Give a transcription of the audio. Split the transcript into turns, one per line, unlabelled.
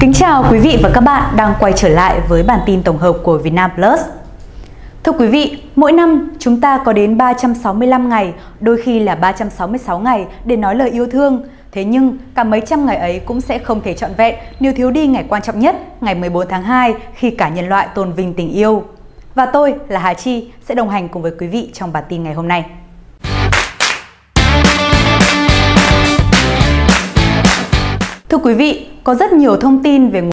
kính chào quý vị và các bạn đang quay trở lại với bản tin tổng hợp của Vietnam Plus. Thưa quý vị, mỗi năm chúng ta có đến 365 ngày, đôi khi là 366 ngày để nói lời yêu thương. Thế nhưng, cả mấy trăm ngày ấy cũng sẽ không thể trọn vẹn nếu thiếu đi ngày quan trọng nhất, ngày 14 tháng 2 khi cả nhân loại tôn vinh tình yêu. Và tôi là Hà Chi sẽ đồng hành cùng với quý vị trong bản tin ngày hôm nay. Thưa quý vị, có rất nhiều thông tin về